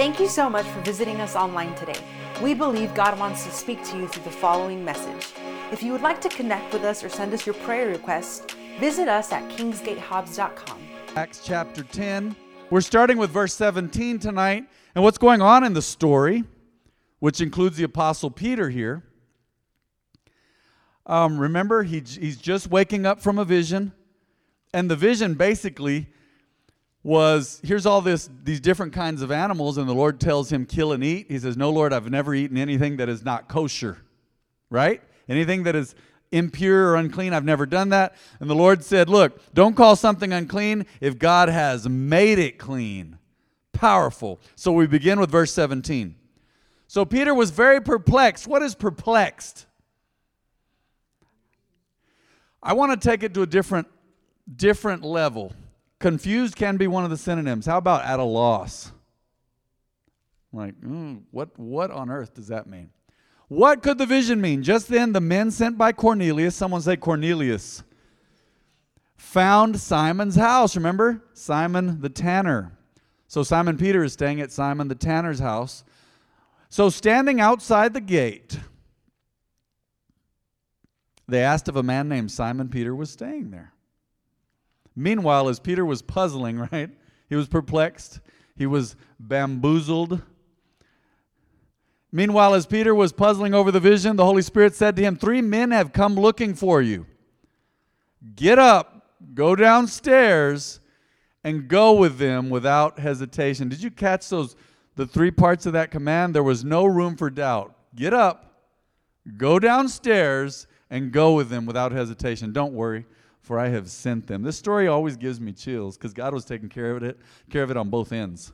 Thank you so much for visiting us online today. We believe God wants to speak to you through the following message. If you would like to connect with us or send us your prayer requests, visit us at kingsgatehobbs.com. Acts chapter 10. We're starting with verse 17 tonight. And what's going on in the story, which includes the Apostle Peter here. Um, remember, he, he's just waking up from a vision. And the vision basically was here's all this these different kinds of animals and the lord tells him kill and eat. He says no lord i've never eaten anything that is not kosher right? Anything that is impure or unclean i've never done that. And the lord said look don't call something unclean if god has made it clean. Powerful. So we begin with verse 17 so peter was very perplexed. What is perplexed? I want to take it to a different different level Confused can be one of the synonyms. How about at a loss? Like, mm, what, what on earth does that mean? What could the vision mean? Just then, the men sent by Cornelius, someone say Cornelius, found Simon's house. Remember? Simon the tanner. So Simon Peter is staying at Simon the tanner's house. So, standing outside the gate, they asked if a man named Simon Peter was staying there. Meanwhile, as Peter was puzzling, right? He was perplexed, he was bamboozled. Meanwhile, as Peter was puzzling over the vision, the Holy Spirit said to him, Three men have come looking for you. Get up, go downstairs, and go with them without hesitation. Did you catch those the three parts of that command? There was no room for doubt. Get up, go downstairs, and go with them without hesitation. Don't worry for I have sent them. This story always gives me chills because God was taking care of it, care of it on both ends.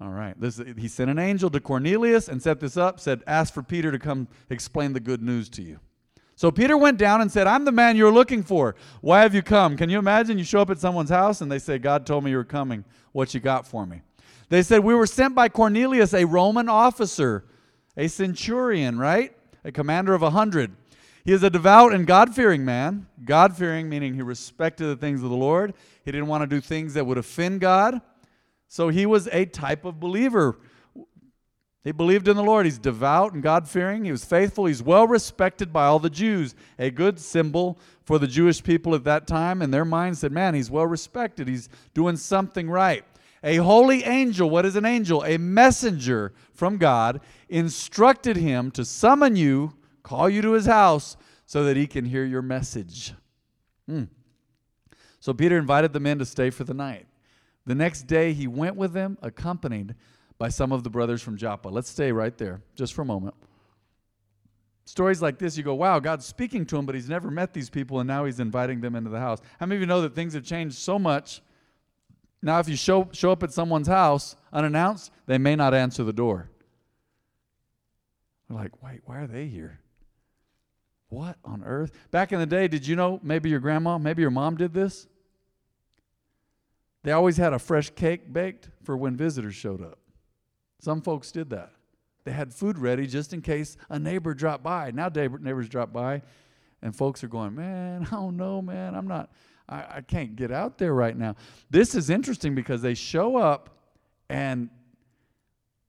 All right. This, he sent an angel to Cornelius and set this up, said, Ask for Peter to come explain the good news to you. So Peter went down and said, I'm the man you're looking for. Why have you come? Can you imagine you show up at someone's house and they say, God told me you were coming. What you got for me? They said, We were sent by Cornelius, a Roman officer, a centurion, right? A commander of a hundred he is a devout and God fearing man. God fearing, meaning he respected the things of the Lord. He didn't want to do things that would offend God. So he was a type of believer. He believed in the Lord. He's devout and God fearing. He was faithful. He's well respected by all the Jews. A good symbol for the Jewish people at that time. And their mind, said, Man, he's well respected. He's doing something right. A holy angel, what is an angel? A messenger from God, instructed him to summon you call you to his house so that he can hear your message. Hmm. So Peter invited the men to stay for the night. The next day he went with them, accompanied by some of the brothers from Joppa. Let's stay right there just for a moment. Stories like this, you go, wow, God's speaking to him, but he's never met these people, and now he's inviting them into the house. How many of you know that things have changed so much? Now, if you show, show up at someone's house unannounced, they may not answer the door. They're like, wait, why are they here? What on earth? Back in the day, did you know maybe your grandma, maybe your mom did this? They always had a fresh cake baked for when visitors showed up. Some folks did that. They had food ready just in case a neighbor dropped by. Now neighbors drop by, and folks are going, "Man, I don't know, man. I'm not. I, I can't get out there right now." This is interesting because they show up, and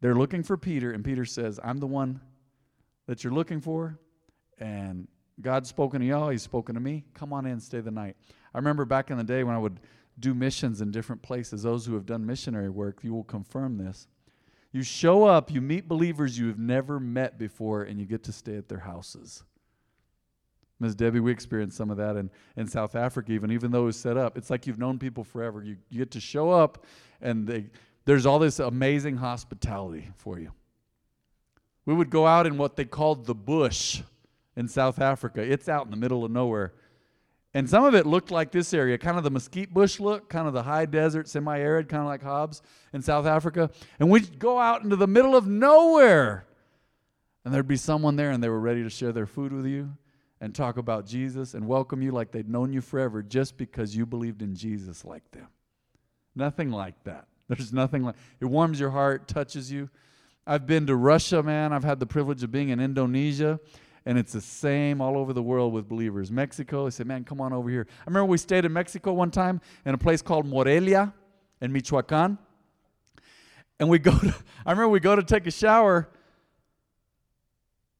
they're looking for Peter, and Peter says, "I'm the one that you're looking for." And God's spoken to y'all, He's spoken to me. Come on in, stay the night. I remember back in the day when I would do missions in different places, those who have done missionary work, you will confirm this. You show up, you meet believers you have never met before, and you get to stay at their houses. Ms. Debbie, we experienced some of that in, in South Africa, even, even though it was set up. It's like you've known people forever. You, you get to show up, and they, there's all this amazing hospitality for you. We would go out in what they called the bush in South Africa. It's out in the middle of nowhere. And some of it looked like this area, kind of the mesquite bush look, kind of the high desert, semi arid, kind of like Hobbs in South Africa. And we'd go out into the middle of nowhere. And there'd be someone there, and they were ready to share their food with you and talk about Jesus and welcome you like they'd known you forever just because you believed in Jesus like them. Nothing like that. There's nothing like it warms your heart, touches you. I've been to Russia, man. I've had the privilege of being in Indonesia and it's the same all over the world with believers. Mexico, they say, man, come on over here. I remember we stayed in Mexico one time in a place called Morelia in Michoacan. And we go to, I remember we go to take a shower,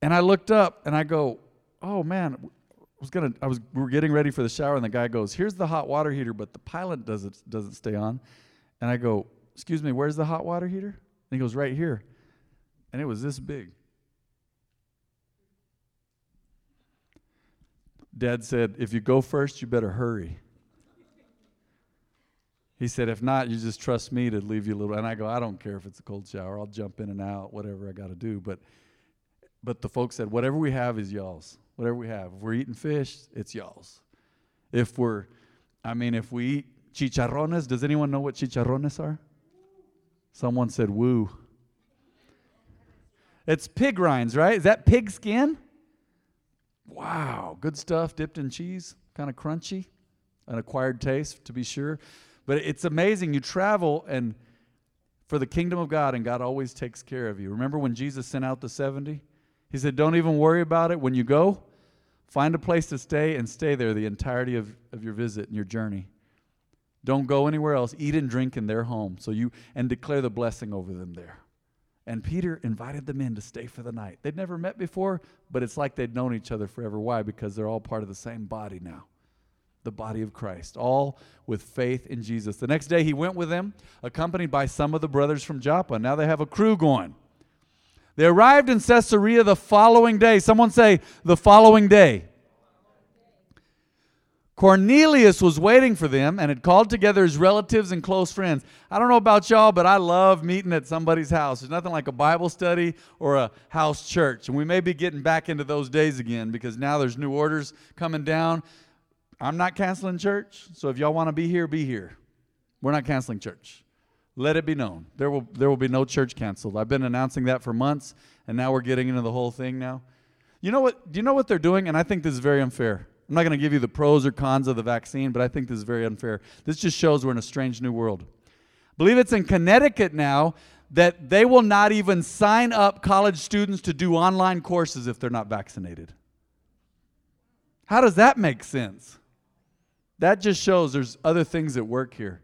and I looked up and I go, oh man, I was gonna, I was, we were getting ready for the shower, and the guy goes, here's the hot water heater, but the pilot doesn't doesn't stay on. And I go, excuse me, where's the hot water heater? And he goes, right here. And it was this big. Dad said, if you go first, you better hurry. He said, if not, you just trust me to leave you a little. And I go, I don't care if it's a cold shower. I'll jump in and out, whatever I got to do. But, but the folks said, whatever we have is y'all's. Whatever we have. If we're eating fish, it's y'all's. If we're, I mean, if we eat chicharrones, does anyone know what chicharrones are? Someone said, woo. It's pig rinds, right? Is that pig skin? Wow, good stuff dipped in cheese, kind of crunchy, an acquired taste to be sure. But it's amazing. You travel and for the kingdom of God, and God always takes care of you. Remember when Jesus sent out the 70? He said, Don't even worry about it. When you go, find a place to stay and stay there the entirety of, of your visit and your journey. Don't go anywhere else. Eat and drink in their home. So you and declare the blessing over them there. And Peter invited them in to stay for the night. They'd never met before, but it's like they'd known each other forever. Why? Because they're all part of the same body now the body of Christ, all with faith in Jesus. The next day he went with them, accompanied by some of the brothers from Joppa. Now they have a crew going. They arrived in Caesarea the following day. Someone say, the following day. Cornelius was waiting for them and had called together his relatives and close friends. I don't know about y'all, but I love meeting at somebody's house. There's nothing like a Bible study or a house church. And we may be getting back into those days again because now there's new orders coming down. I'm not canceling church, so if y'all want to be here, be here. We're not canceling church. Let it be known. There will, there will be no church canceled. I've been announcing that for months, and now we're getting into the whole thing now. You know what? Do you know what they're doing? And I think this is very unfair. I'm not going to give you the pros or cons of the vaccine, but I think this is very unfair. This just shows we're in a strange new world. I believe it's in Connecticut now that they will not even sign up college students to do online courses if they're not vaccinated. How does that make sense? That just shows there's other things at work here.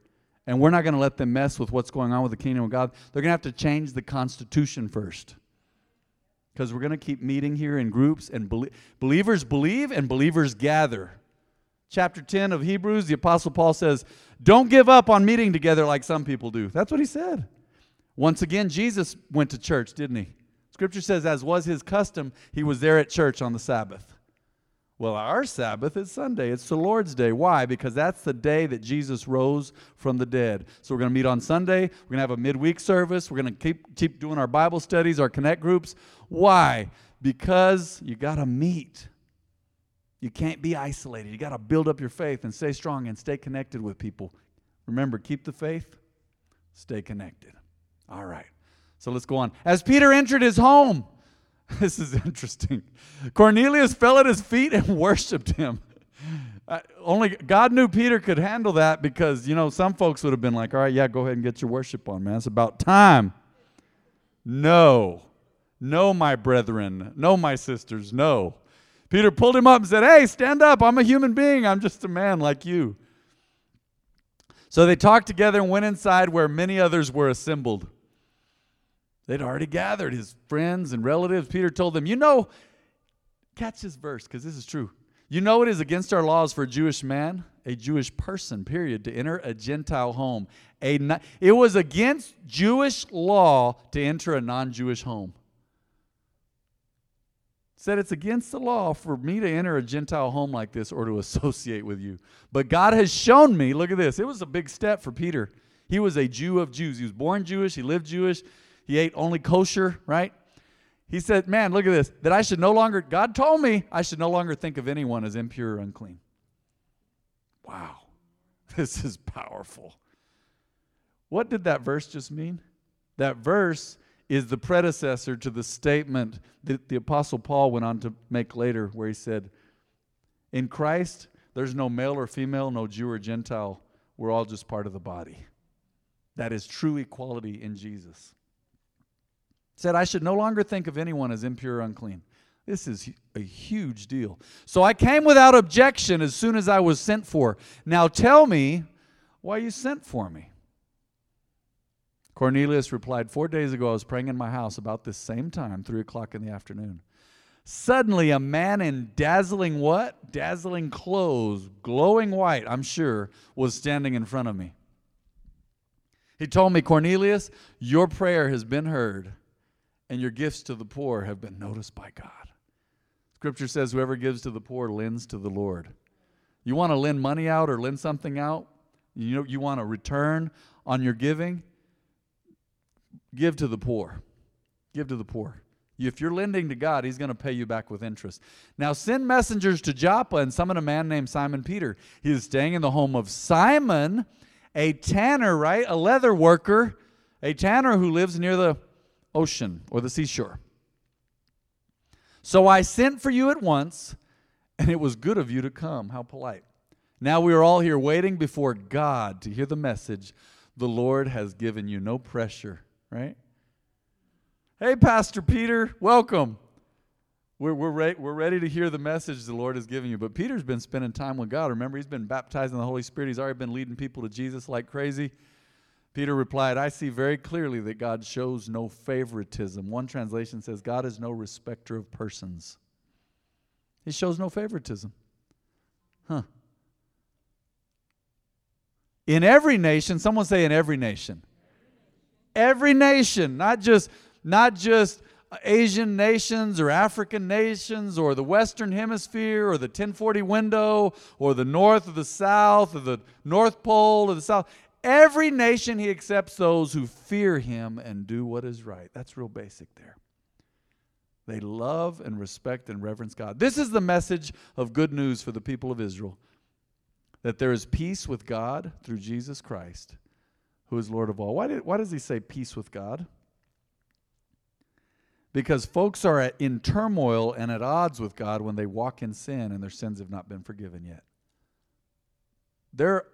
And we're not going to let them mess with what's going on with the kingdom of God. They're going to have to change the Constitution first because we're going to keep meeting here in groups and be- believers believe and believers gather. Chapter 10 of Hebrews, the Apostle Paul says, Don't give up on meeting together like some people do. That's what he said. Once again, Jesus went to church, didn't he? Scripture says, as was his custom, he was there at church on the Sabbath. Well, our Sabbath is Sunday. It's the Lord's Day. Why? Because that's the day that Jesus rose from the dead. So we're going to meet on Sunday. We're going to have a midweek service. We're going to keep, keep doing our Bible studies, our connect groups. Why? Because you got to meet. You can't be isolated. You got to build up your faith and stay strong and stay connected with people. Remember, keep the faith, stay connected. All right. So let's go on. As Peter entered his home, This is interesting. Cornelius fell at his feet and worshiped him. Uh, only God knew Peter could handle that because, you know, some folks would have been like, all right, yeah, go ahead and get your worship on, man. It's about time. No. No, my brethren. No, my sisters. No. Peter pulled him up and said, hey, stand up. I'm a human being. I'm just a man like you. So they talked together and went inside where many others were assembled. They'd already gathered his friends and relatives. Peter told them, You know, catch this verse because this is true. You know, it is against our laws for a Jewish man, a Jewish person, period, to enter a Gentile home. A, it was against Jewish law to enter a non Jewish home. said it's against the law for me to enter a Gentile home like this or to associate with you. But God has shown me, look at this, it was a big step for Peter. He was a Jew of Jews. He was born Jewish, he lived Jewish, he ate only kosher, right? He said, Man, look at this. That I should no longer, God told me I should no longer think of anyone as impure or unclean. Wow. This is powerful. What did that verse just mean? That verse is the predecessor to the statement that the Apostle Paul went on to make later, where he said, In Christ, there's no male or female, no Jew or Gentile. We're all just part of the body. That is true equality in Jesus said, I should no longer think of anyone as impure or unclean. This is a huge deal. So I came without objection as soon as I was sent for. Now tell me why you sent for me. Cornelius replied, Four days ago I was praying in my house about this same time, three o'clock in the afternoon. Suddenly, a man in dazzling what? Dazzling clothes, glowing white, I'm sure, was standing in front of me. He told me, Cornelius, your prayer has been heard, and your gifts to the poor have been noticed by God. Scripture says, whoever gives to the poor lends to the Lord. You want to lend money out or lend something out? You know, you want a return on your giving? Give to the poor. Give to the poor. If you're lending to God, He's going to pay you back with interest. Now, send messengers to Joppa and summon a man named Simon Peter. He is staying in the home of Simon, a tanner, right? A leather worker, a tanner who lives near the ocean or the seashore. So I sent for you at once, and it was good of you to come. How polite. Now we are all here waiting before God to hear the message. The Lord has given you no pressure, right? Hey, Pastor Peter, welcome. We're, we're, re- we're ready to hear the message the Lord has given you. But Peter's been spending time with God. Remember, he's been baptized in the Holy Spirit. He's already been leading people to Jesus like crazy. Peter replied, I see very clearly that God shows no favoritism. One translation says, God is no respecter of persons. He shows no favoritism. Huh. In every nation, someone say in every nation. Every nation, not just not just Asian nations or African nations or the Western Hemisphere or the 1040 window or the North or the South or the North Pole or the South. Every nation he accepts those who fear him and do what is right. That's real basic there. They love and respect and reverence God. This is the message of good news for the people of Israel that there is peace with God through Jesus Christ, who is Lord of all. Why, did, why does he say peace with God? Because folks are at, in turmoil and at odds with God when they walk in sin and their sins have not been forgiven yet. They're,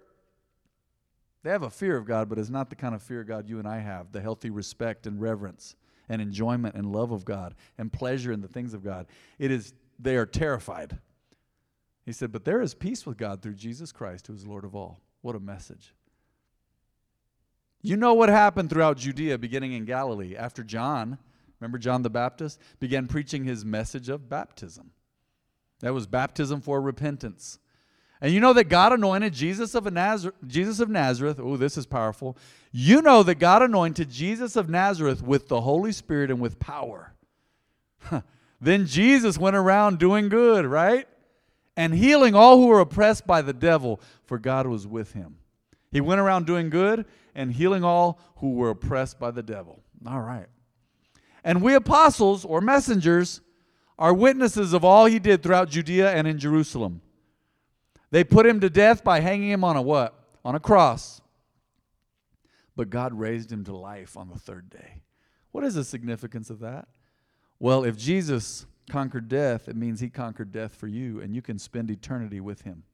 they have a fear of God, but it's not the kind of fear of God you and I have the healthy respect and reverence and enjoyment and love of God and pleasure in the things of God. It is, they are terrified. He said, But there is peace with God through Jesus Christ, who is Lord of all. What a message. You know what happened throughout Judea, beginning in Galilee, after John Remember John the Baptist began preaching his message of baptism. That was baptism for repentance. And you know that God anointed Jesus of Nazareth, Jesus of Nazareth. Oh, this is powerful. You know that God anointed Jesus of Nazareth with the Holy Spirit and with power. then Jesus went around doing good, right? And healing all who were oppressed by the devil, for God was with him. He went around doing good and healing all who were oppressed by the devil. All right. And we apostles or messengers are witnesses of all he did throughout Judea and in Jerusalem. They put him to death by hanging him on a what? On a cross. But God raised him to life on the third day. What is the significance of that? Well, if Jesus conquered death, it means he conquered death for you, and you can spend eternity with him.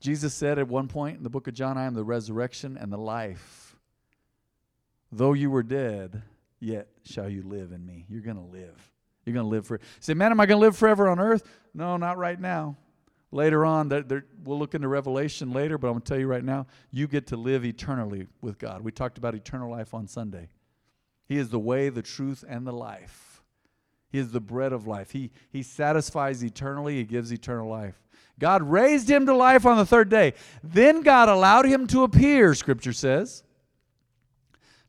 Jesus said at one point in the book of John, I am the resurrection and the life. Though you were dead, yet shall you live in me. You're going to live. You're going to live for. Say, man, am I going to live forever on earth? No, not right now. Later on, they're, they're, we'll look into Revelation later, but I'm going to tell you right now, you get to live eternally with God. We talked about eternal life on Sunday. He is the way, the truth, and the life. He is the bread of life. He, he satisfies eternally, He gives eternal life. God raised him to life on the third day. Then God allowed him to appear, Scripture says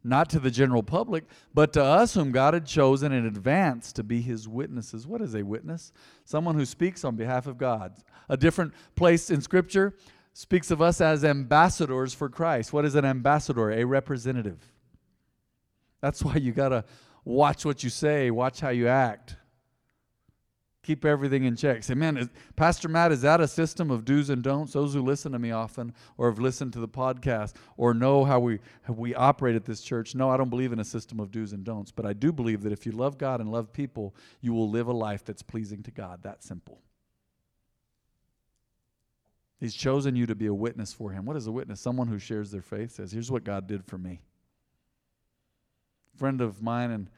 not to the general public, but to us whom God had chosen in advance to be his witnesses. What is a witness? Someone who speaks on behalf of God. A different place in Scripture speaks of us as ambassadors for Christ. What is an ambassador? A representative. That's why you got to watch what you say, watch how you act keep everything in check. Say, man, is, Pastor Matt, is that a system of do's and don'ts? Those who listen to me often or have listened to the podcast or know how we, how we operate at this church, no, I don't believe in a system of do's and don'ts. But I do believe that if you love God and love people, you will live a life that's pleasing to God. That simple. He's chosen you to be a witness for him. What is a witness? Someone who shares their faith says, Here's what God did for me. A friend of mine and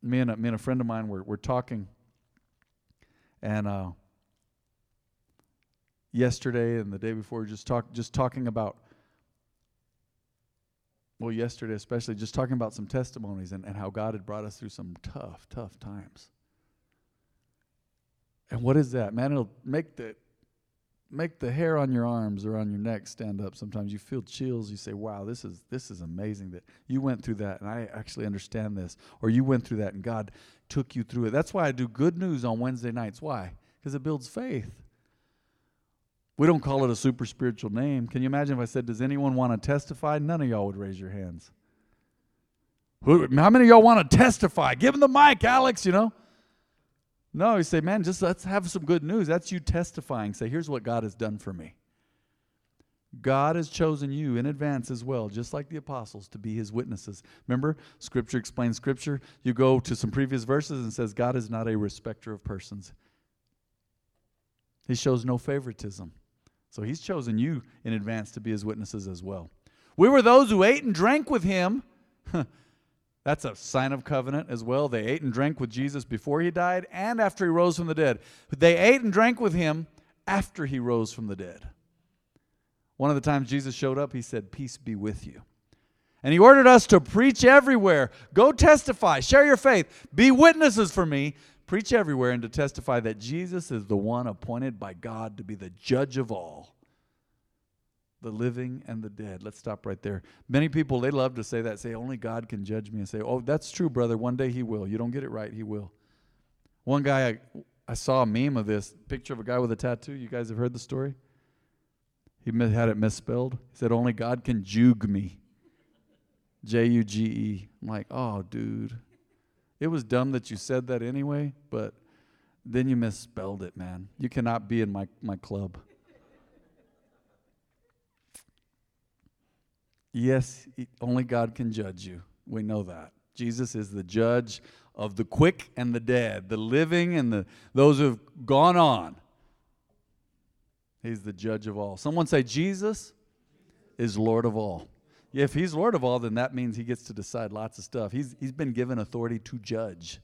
me and a, me and a friend of mine were, were talking and uh, yesterday and the day before, just talk, just talking about well, yesterday especially, just talking about some testimonies and, and how God had brought us through some tough, tough times. And what is that? Man, it'll make the make the hair on your arms or on your neck stand up. Sometimes you feel chills. You say, "Wow, this is this is amazing that you went through that, and I actually understand this." Or you went through that, and God took you through it. That's why I do good news on Wednesday nights. Why? Because it builds faith. We don't call it a super spiritual name. Can you imagine if I said, "Does anyone want to testify?" None of y'all would raise your hands. How many of y'all want to testify? Give them the mic, Alex. You know. No, you say, man, just let's have some good news. That's you testifying. Say, here's what God has done for me. God has chosen you in advance as well, just like the apostles, to be his witnesses. Remember, scripture explains scripture. You go to some previous verses and says God is not a respecter of persons. He shows no favoritism. So he's chosen you in advance to be his witnesses as well. We were those who ate and drank with him. That's a sign of covenant as well. They ate and drank with Jesus before he died and after he rose from the dead. They ate and drank with him after he rose from the dead. One of the times Jesus showed up, he said, Peace be with you. And he ordered us to preach everywhere. Go testify, share your faith, be witnesses for me, preach everywhere, and to testify that Jesus is the one appointed by God to be the judge of all the living and the dead. Let's stop right there. Many people, they love to say that, say, only God can judge me, and say, oh, that's true, brother. One day he will. You don't get it right, he will. One guy, I, I saw a meme of this picture of a guy with a tattoo. You guys have heard the story? He had it misspelled. He said, only God can juke me. J U G E. I'm like, oh, dude. It was dumb that you said that anyway, but then you misspelled it, man. You cannot be in my, my club. Yes, only God can judge you. We know that. Jesus is the judge of the quick and the dead, the living and the those who have gone on. He's the judge of all. Someone say Jesus is Lord of all. If he's Lord of all, then that means he gets to decide lots of stuff. He's he's been given authority to judge.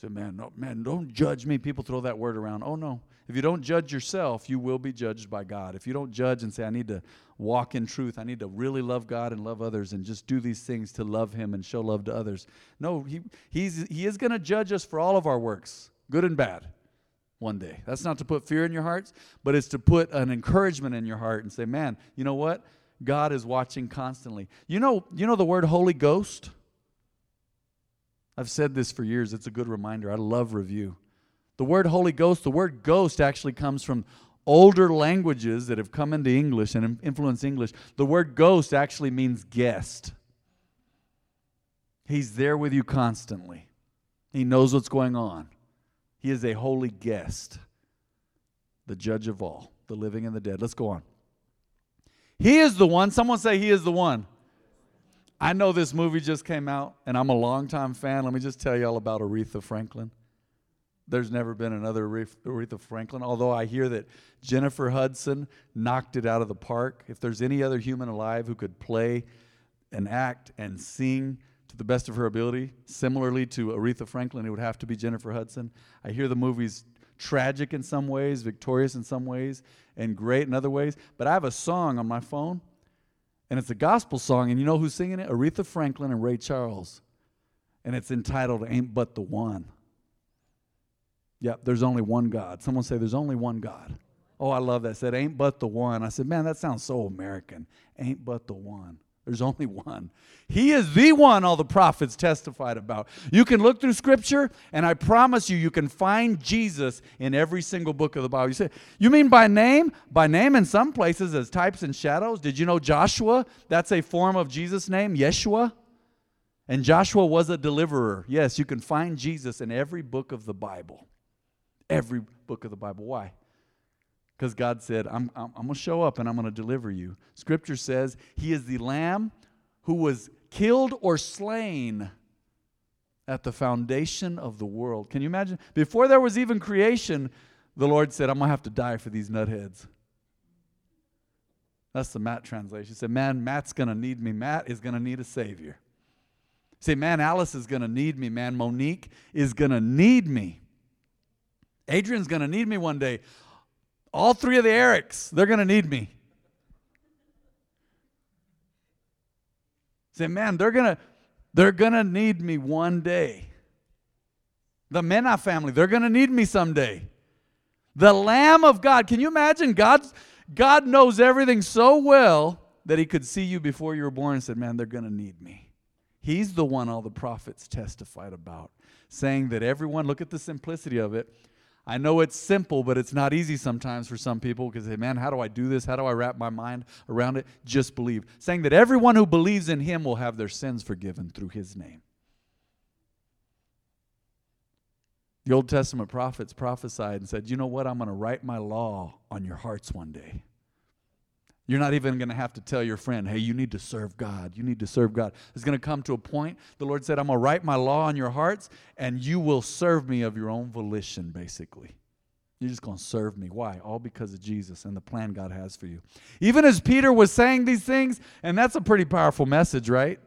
So man, no, man, don't judge me. People throw that word around. Oh no. If you don't judge yourself, you will be judged by God. If you don't judge and say, I need to walk in truth, I need to really love God and love others and just do these things to love Him and show love to others. No, He, he's, he is going to judge us for all of our works, good and bad, one day. That's not to put fear in your hearts, but it's to put an encouragement in your heart and say, man, you know what? God is watching constantly. You know, you know the word Holy Ghost? I've said this for years. It's a good reminder. I love review. The word Holy Ghost, the word ghost actually comes from older languages that have come into English and influenced English. The word ghost actually means guest. He's there with you constantly. He knows what's going on. He is a holy guest, the judge of all, the living and the dead. Let's go on. He is the one. Someone say, He is the one. I know this movie just came out, and I'm a longtime fan. Let me just tell you all about Aretha Franklin. There's never been another Aretha Franklin, although I hear that Jennifer Hudson knocked it out of the park. If there's any other human alive who could play and act and sing to the best of her ability, similarly to Aretha Franklin, it would have to be Jennifer Hudson. I hear the movie's tragic in some ways, victorious in some ways, and great in other ways. But I have a song on my phone, and it's a gospel song, and you know who's singing it? Aretha Franklin and Ray Charles. And it's entitled Ain't But the One. Yep, there's only one God. Someone say there's only one God. Oh, I love that. said, ain't but the one. I said, man, that sounds so American. Ain't but the one. There's only one. He is the one all the prophets testified about. You can look through scripture, and I promise you, you can find Jesus in every single book of the Bible. You say, You mean by name? By name in some places as types and shadows. Did you know Joshua? That's a form of Jesus' name, Yeshua. And Joshua was a deliverer. Yes, you can find Jesus in every book of the Bible every book of the Bible. Why? Because God said, I'm, I'm, I'm going to show up and I'm going to deliver you. Scripture says he is the lamb who was killed or slain at the foundation of the world. Can you imagine? Before there was even creation, the Lord said, I'm going to have to die for these nutheads. That's the Matt translation. He said, Man, Matt's going to need me. Matt is going to need a Savior. Say, man, Alice is going to need me. Man, Monique is going to need me. Adrian's going to need me one day. All three of the Erics, they're going to need me. Say, man, they're gonna they're gonna need me one day. The Mena family, they're gonna need me someday. The Lamb of God. Can you imagine? God, God knows everything so well that He could see you before you were born and said, Man, they're gonna need me. He's the one all the prophets testified about, saying that everyone, look at the simplicity of it, I know it's simple, but it's not easy sometimes for some people because, they say, man, how do I do this? How do I wrap my mind around it? Just believe. Saying that everyone who believes in him will have their sins forgiven through his name. The Old Testament prophets prophesied and said, You know what? I'm going to write my law on your hearts one day. You're not even going to have to tell your friend, hey, you need to serve God. You need to serve God. It's going to come to a point, the Lord said, I'm going to write my law on your hearts, and you will serve me of your own volition, basically. You're just going to serve me. Why? All because of Jesus and the plan God has for you. Even as Peter was saying these things, and that's a pretty powerful message, right?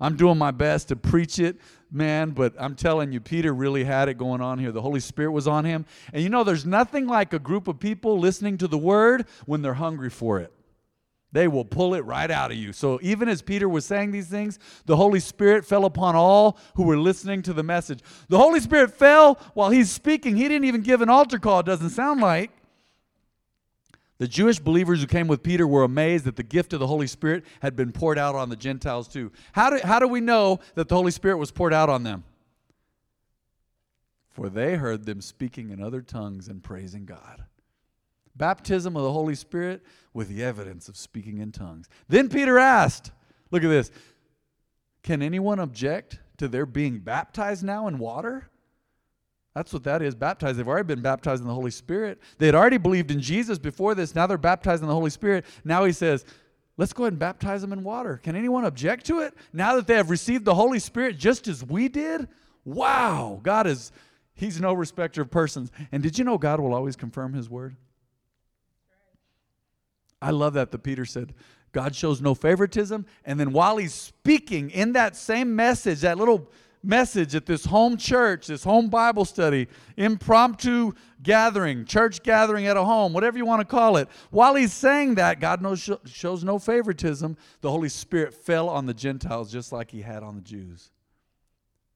I'm doing my best to preach it, man, but I'm telling you, Peter really had it going on here. The Holy Spirit was on him. And you know, there's nothing like a group of people listening to the word when they're hungry for it. They will pull it right out of you. So, even as Peter was saying these things, the Holy Spirit fell upon all who were listening to the message. The Holy Spirit fell while he's speaking. He didn't even give an altar call, it doesn't sound like. The Jewish believers who came with Peter were amazed that the gift of the Holy Spirit had been poured out on the Gentiles too. How do, how do we know that the Holy Spirit was poured out on them? For they heard them speaking in other tongues and praising God. Baptism of the Holy Spirit with the evidence of speaking in tongues. Then Peter asked, Look at this. Can anyone object to their being baptized now in water? That's what that is, baptized. They've already been baptized in the Holy Spirit. They had already believed in Jesus before this. Now they're baptized in the Holy Spirit. Now he says, let's go ahead and baptize them in water. Can anyone object to it? Now that they have received the Holy Spirit just as we did? Wow, God is, He's no respecter of persons. And did you know God will always confirm His word? I love that that Peter said, God shows no favoritism. And then while he's speaking in that same message, that little message at this home church, this home Bible study, impromptu gathering, church gathering at a home, whatever you want to call it, while he's saying that, God knows, shows no favoritism. The Holy Spirit fell on the Gentiles just like he had on the Jews.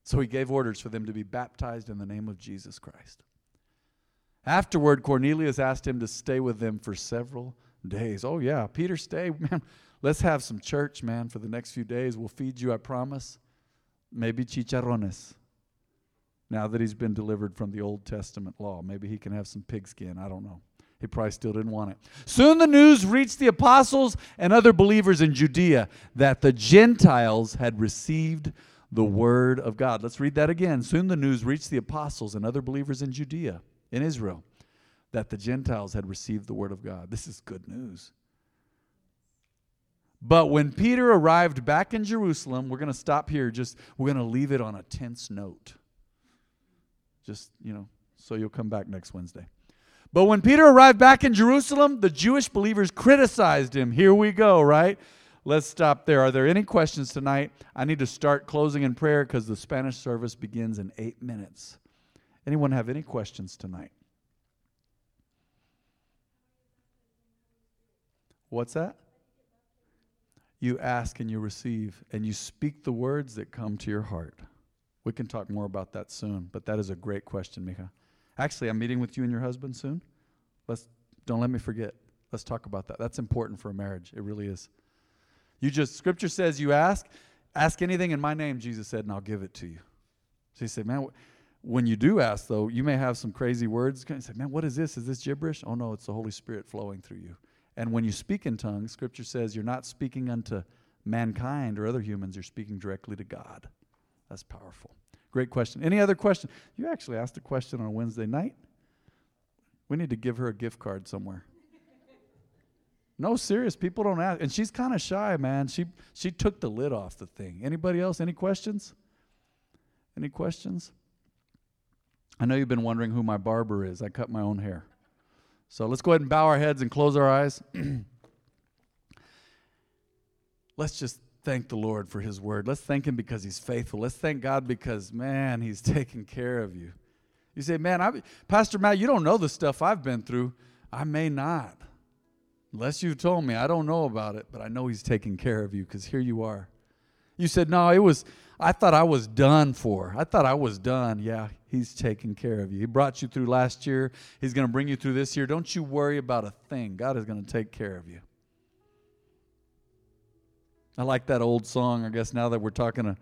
So he gave orders for them to be baptized in the name of Jesus Christ. Afterward, Cornelius asked him to stay with them for several days. Oh, yeah. Peter, stay, man. Let's have some church, man, for the next few days. We'll feed you, I promise. Maybe chicharrones. Now that he's been delivered from the Old Testament law, maybe he can have some pigskin. I don't know. He probably still didn't want it. Soon the news reached the apostles and other believers in Judea that the Gentiles had received the word of God. Let's read that again. Soon the news reached the apostles and other believers in Judea, in Israel, that the Gentiles had received the word of God. This is good news. But when Peter arrived back in Jerusalem, we're going to stop here. Just we're going to leave it on a tense note. Just, you know, so you'll come back next Wednesday. But when Peter arrived back in Jerusalem, the Jewish believers criticized him. Here we go, right? Let's stop there. Are there any questions tonight? I need to start closing in prayer because the Spanish service begins in eight minutes. Anyone have any questions tonight? What's that? You ask and you receive, and you speak the words that come to your heart. We can talk more about that soon, but that is a great question, Mika. Actually, I'm meeting with you and your husband soon. Let's don't let me forget. Let's talk about that. That's important for a marriage. It really is. You just scripture says you ask, ask anything in my name, Jesus said, and I'll give it to you. So he said, Man, when you do ask, though, you may have some crazy words. You say, Man, what is this? Is this gibberish? Oh no, it's the Holy Spirit flowing through you. And when you speak in tongues, Scripture says you're not speaking unto mankind or other humans, you're speaking directly to God. That's powerful. Great question. Any other question? You actually asked a question on a Wednesday night. We need to give her a gift card somewhere. No, serious. People don't ask, and she's kind of shy, man. She she took the lid off the thing. Anybody else? Any questions? Any questions? I know you've been wondering who my barber is. I cut my own hair. So let's go ahead and bow our heads and close our eyes. let's just thank the Lord for His word. Let's thank Him because He's faithful. Let's thank God because, man, He's taking care of you. You say, man, I, Pastor Matt, you don't know the stuff I've been through. I may not. Unless you told me, I don't know about it, but I know He's taking care of you because here you are. You said, No, it was, I thought I was done for. I thought I was done. Yeah, He's taking care of you. He brought you through last year. He's going to bring you through this year. Don't you worry about a thing. God is going to take care of you. I like that old song. I guess now that we're talking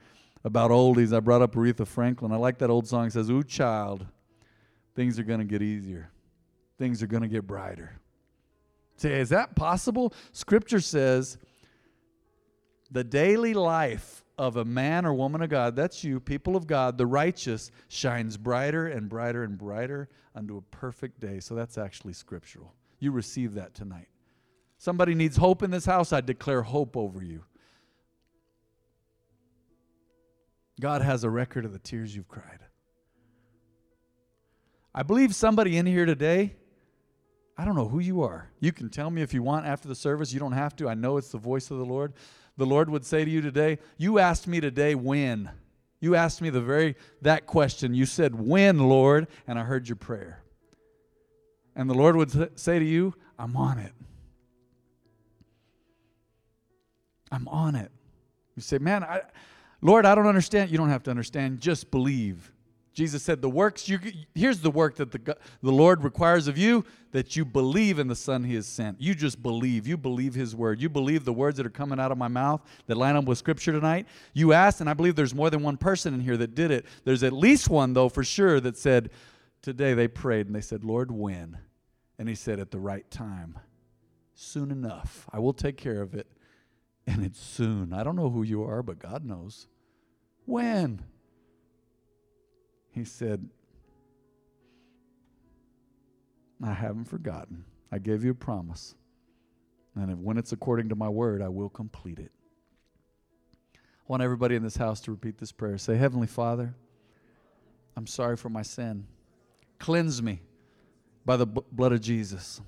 about oldies, I brought up Aretha Franklin. I like that old song. It says, Ooh, child, things are going to get easier, things are going to get brighter. Say, is that possible? Scripture says the daily life of a man or woman of God, that's you, people of God, the righteous, shines brighter and brighter and brighter unto a perfect day. So that's actually scriptural. You receive that tonight. Somebody needs hope in this house, I declare hope over you. God has a record of the tears you've cried. I believe somebody in here today, I don't know who you are. You can tell me if you want after the service. You don't have to. I know it's the voice of the Lord. The Lord would say to you today, You asked me today when. You asked me the very that question. You said, When, Lord? And I heard your prayer. And the Lord would say to you, I'm on it. I'm on it. You say, Man, I Lord, I don't understand. You don't have to understand. Just believe. Jesus said, The works, you, here's the work that the, the Lord requires of you that you believe in the Son He has sent. You just believe. You believe His word. You believe the words that are coming out of my mouth that line up with Scripture tonight. You asked, and I believe there's more than one person in here that did it. There's at least one, though, for sure, that said, Today they prayed and they said, Lord, when? And He said, At the right time. Soon enough. I will take care of it. And it's soon. I don't know who you are, but God knows. When? He said, I haven't forgotten. I gave you a promise. And if, when it's according to my word, I will complete it. I want everybody in this house to repeat this prayer. Say, Heavenly Father, I'm sorry for my sin. Cleanse me by the b- blood of Jesus.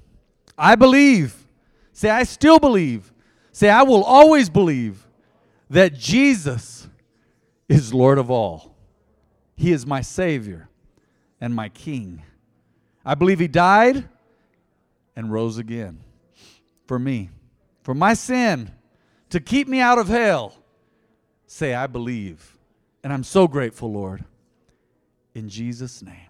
I believe. Say, I still believe. Say, I will always believe that Jesus is Lord of all. He is my Savior and my King. I believe He died and rose again for me, for my sin, to keep me out of hell. Say, I believe. And I'm so grateful, Lord. In Jesus' name.